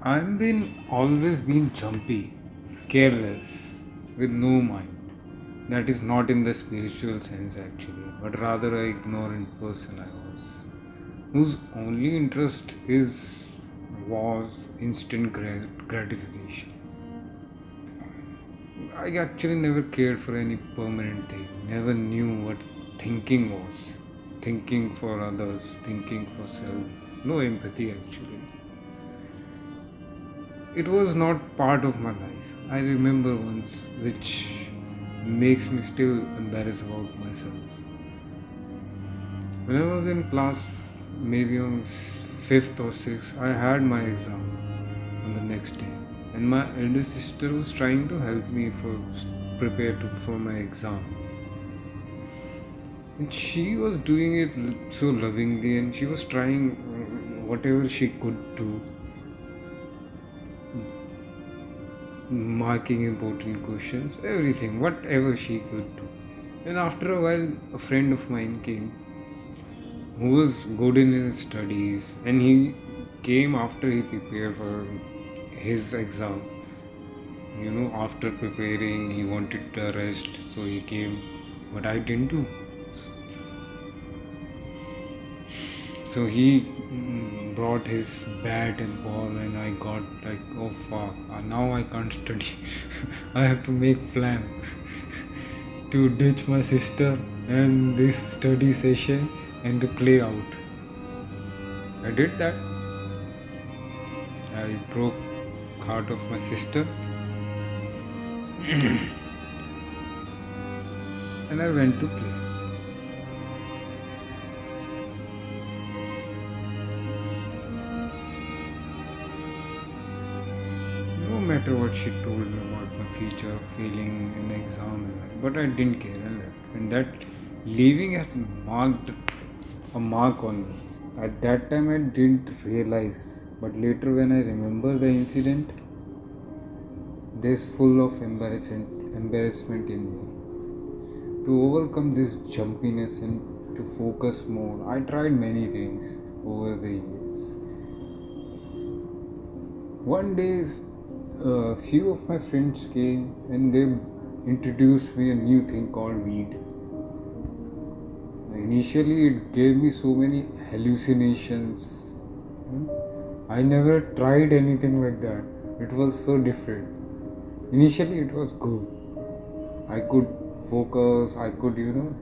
I've been always been jumpy, careless, with no mind. That is not in the spiritual sense actually, but rather a ignorant person I was, whose only interest is was instant gratification. I actually never cared for any permanent thing, never knew what thinking was. Thinking for others, thinking for self. No empathy actually. It was not part of my life. I remember once, which makes me still embarrassed about myself. When I was in class, maybe on fifth or sixth, I had my exam on the next day, and my elder sister was trying to help me for prepare to, for my exam. And she was doing it so lovingly, and she was trying whatever she could do, marking important questions, everything, whatever she could do. And after a while, a friend of mine came who was good in his studies, and he came after he prepared for his exam. You know, after preparing, he wanted to rest, so he came, but I didn't do. So he brought his bat and ball, and I got like, oh fuck, now I can't study. I have to make plan to ditch my sister and this study session and to play out. I did that. I broke heart of my sister and I went to play. Matter what she told me about my future failing in the exam, but I didn't care and left. And that leaving had marked a mark on me. At that time, I didn't realize, but later when I remember the incident, there's full of embarrassment, embarrassment in me. To overcome this jumpiness and to focus more, I tried many things over the years. One day, a few of my friends came and they introduced me a new thing called weed. Initially, it gave me so many hallucinations. Hmm? I never tried anything like that. It was so different. Initially, it was good. I could focus. I could, you know,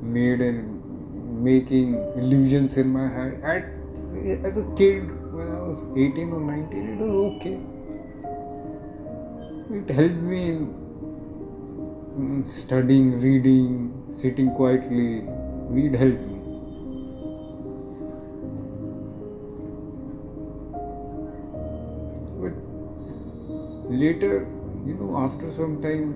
made and making illusions in my head. At as a kid, when I was 18 or 19, it was okay. It helped me in studying, reading, sitting quietly. Weed helped me. But later, you know, after some time,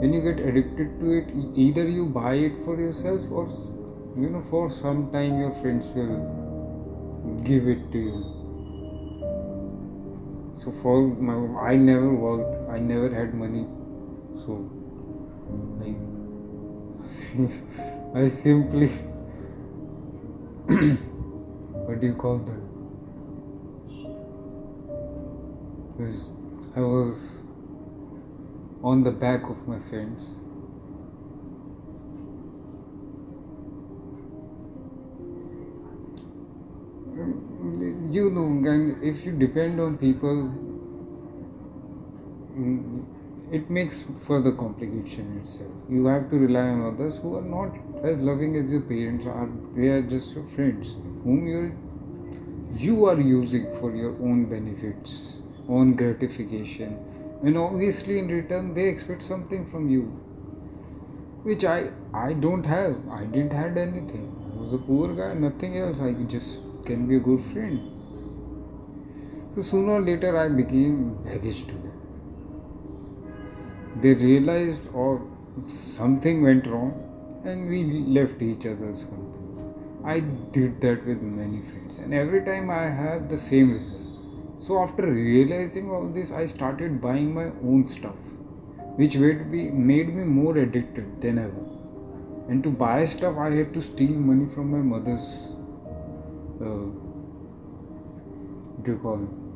when you get addicted to it, either you buy it for yourself or, you know, for some time your friends will give it to you. So for my, I never worked. I never had money. So I, I simply, what do you call that? I was on the back of my friends. You know, and if you depend on people, mm, it makes further complication itself. You have to rely on others who are not as loving as your parents are. They are just your friends, whom you you are using for your own benefits, own gratification, and obviously in return they expect something from you, which I I don't have. I didn't had anything. I was a poor guy, nothing else. I just can be a good friend. So sooner or later I became baggage to them. They realized or something went wrong and we left each other's company. I did that with many friends and every time I had the same result. So after realizing all this I started buying my own stuff which made me, made me more addicted than ever. And to buy stuff I had to steal money from my mother's uh, do you call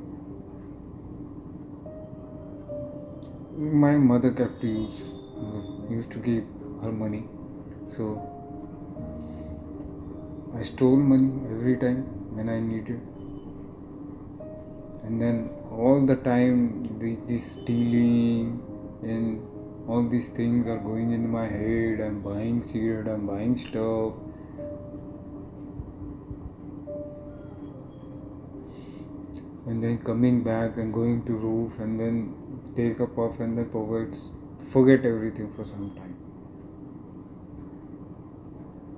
my mother kept to use used to give her money. So I stole money every time when I needed. And then all the time the, the stealing and all these things are going in my head. I'm buying cigarette i'm buying stuff. And then coming back and going to roof and then take a puff and then forget forget everything for some time.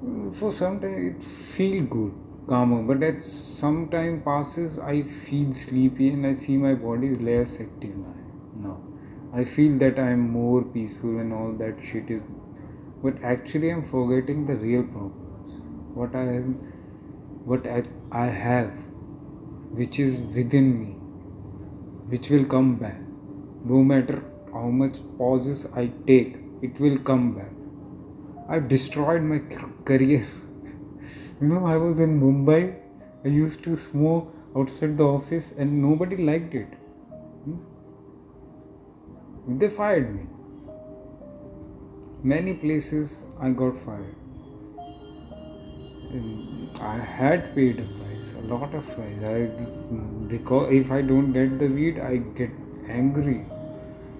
Mm, for some time it feel good calmer but as some time passes i feel sleepy and i see my body is less active now i feel that i am more peaceful and all that shit is but actually i'm forgetting the real problems. What i am what i have which is within me which will come back no matter how much pauses i take it will come back. I've destroyed my career. You know i was in mumbai. I used to smoke outside the office and nobody liked it. Hmm? they fired me. Many places i got fired. I had paid a price a lot of price. I because if i don't get the weed i get angry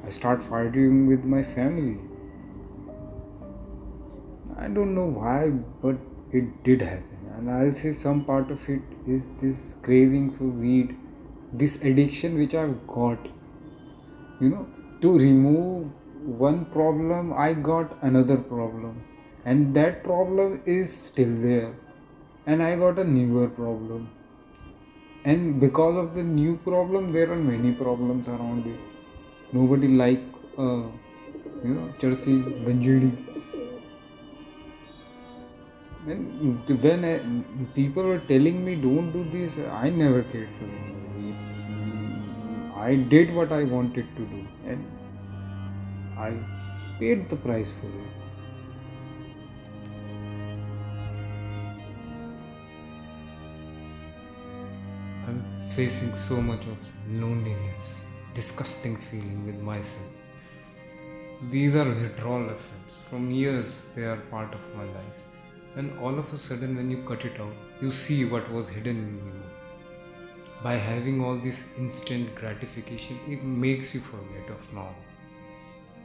i start fighting with my family. I don't know why but it did happen. And i'll say some part of it is this craving for weed this addiction which i've got. You know to remove one problem i got another problem. And that problem is still there. And i got a newer problem. And because of the new problem there are many problems around it nobody like uh, you know Chelsea Banjidi and when I, people were telling me don't do this, I never cared for it. I did what I wanted to do, and I paid the price for it. I'm facing so much of loneliness, disgusting feeling with myself. These are withdrawal effects. From years, they are part of my life and all of a sudden when you cut it out you see what was hidden in you by having all this instant gratification it makes you forget of now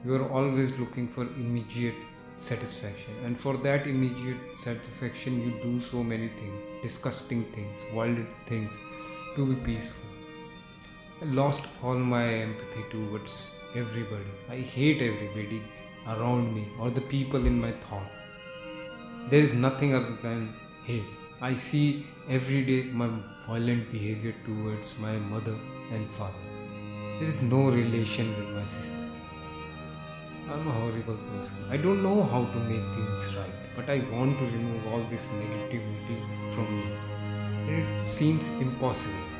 you are always looking for immediate satisfaction and for that immediate satisfaction you do so many things disgusting things wild things to be peaceful lost all my empathy towards everybody i hate everybody around me or the people in my thought there is nothing other than hate. I see every day my violent behavior towards my mother and father. There is no relation with my sisters. I'm a horrible person. I don't know how to make things right, but I want to remove all this negativity from me. It seems impossible.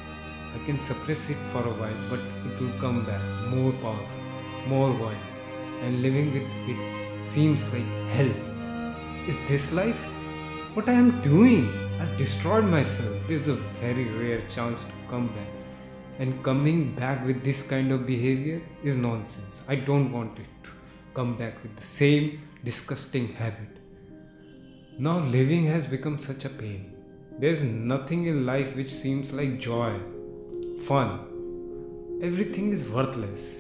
I can suppress it for a while, but it will come back more powerful, more violent, and living with it seems like hell. Is this life? What I am doing? I've destroyed myself. There's a very rare chance to come back. And coming back with this kind of behavior is nonsense. I don't want it to come back with the same disgusting habit. Now living has become such a pain. There's nothing in life which seems like joy, fun. Everything is worthless.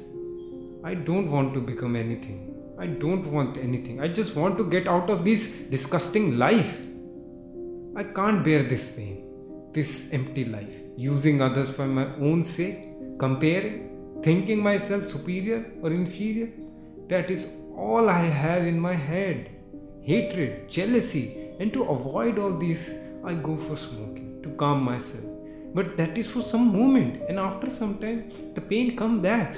I don't want to become anything. I don't want anything. I just want to get out of this disgusting life. I can't bear this pain, this empty life, using others for my own sake, comparing, thinking myself superior or inferior. That is all I have in my head. Hatred, jealousy, and to avoid all these, I go for smoking to calm myself. But that is for some moment, and after some time, the pain comes back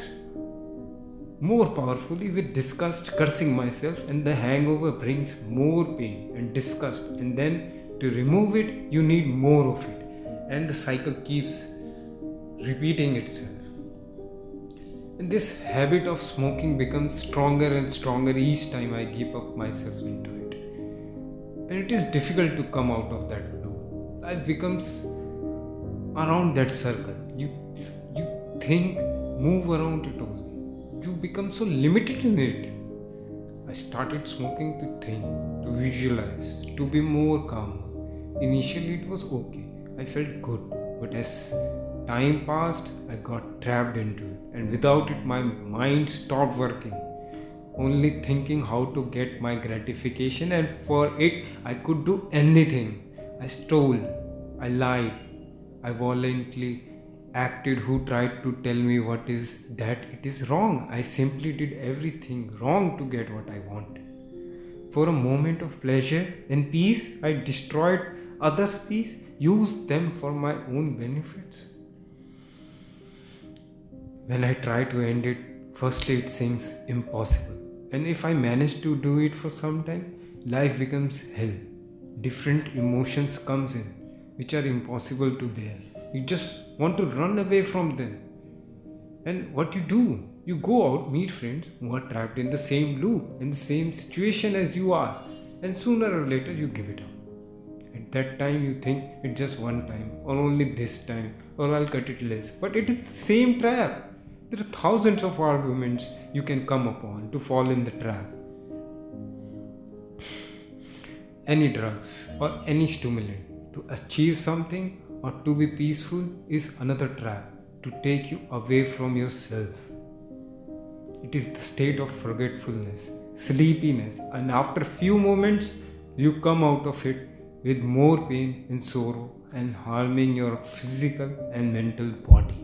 more powerfully with disgust, cursing myself, and the hangover brings more pain and disgust. And then to remove it, you need more of it, and the cycle keeps repeating itself. And this habit of smoking becomes stronger and stronger each time I give up myself into it. And it is difficult to come out of that loop. Life becomes around that circle. You you think, move around it only. You become so limited in it. I started smoking to think, to visualize, to be more calm. Initially, it was okay. I felt good, but as time passed, I got trapped into it, and without it, my mind stopped working. Only thinking how to get my gratification, and for it, I could do anything. I stole, I lied, I violently acted who tried to tell me what is that it is wrong. I simply did everything wrong to get what I want. For a moment of pleasure and peace, I destroyed others' peace, used them for my own benefits. When I try to end it, firstly it seems impossible. And if I manage to do it for some time, life becomes hell. Different emotions comes in which are impossible to bear. You just want to run away from them. And what you do? You go out, meet friends who are trapped in the same loop, in the same situation as you are, and sooner or later you give it up. At that time, you think it's just one time, or only this time, or I'll cut it less. But it is the same trap. There are thousands of arguments you can come upon to fall in the trap. any drugs or any stimulant to achieve something or to be peaceful is another trap to take you away from yourself. It is the state of forgetfulness, sleepiness, and after few moments, you come out of it with more pain and sorrow and harming your physical and mental body.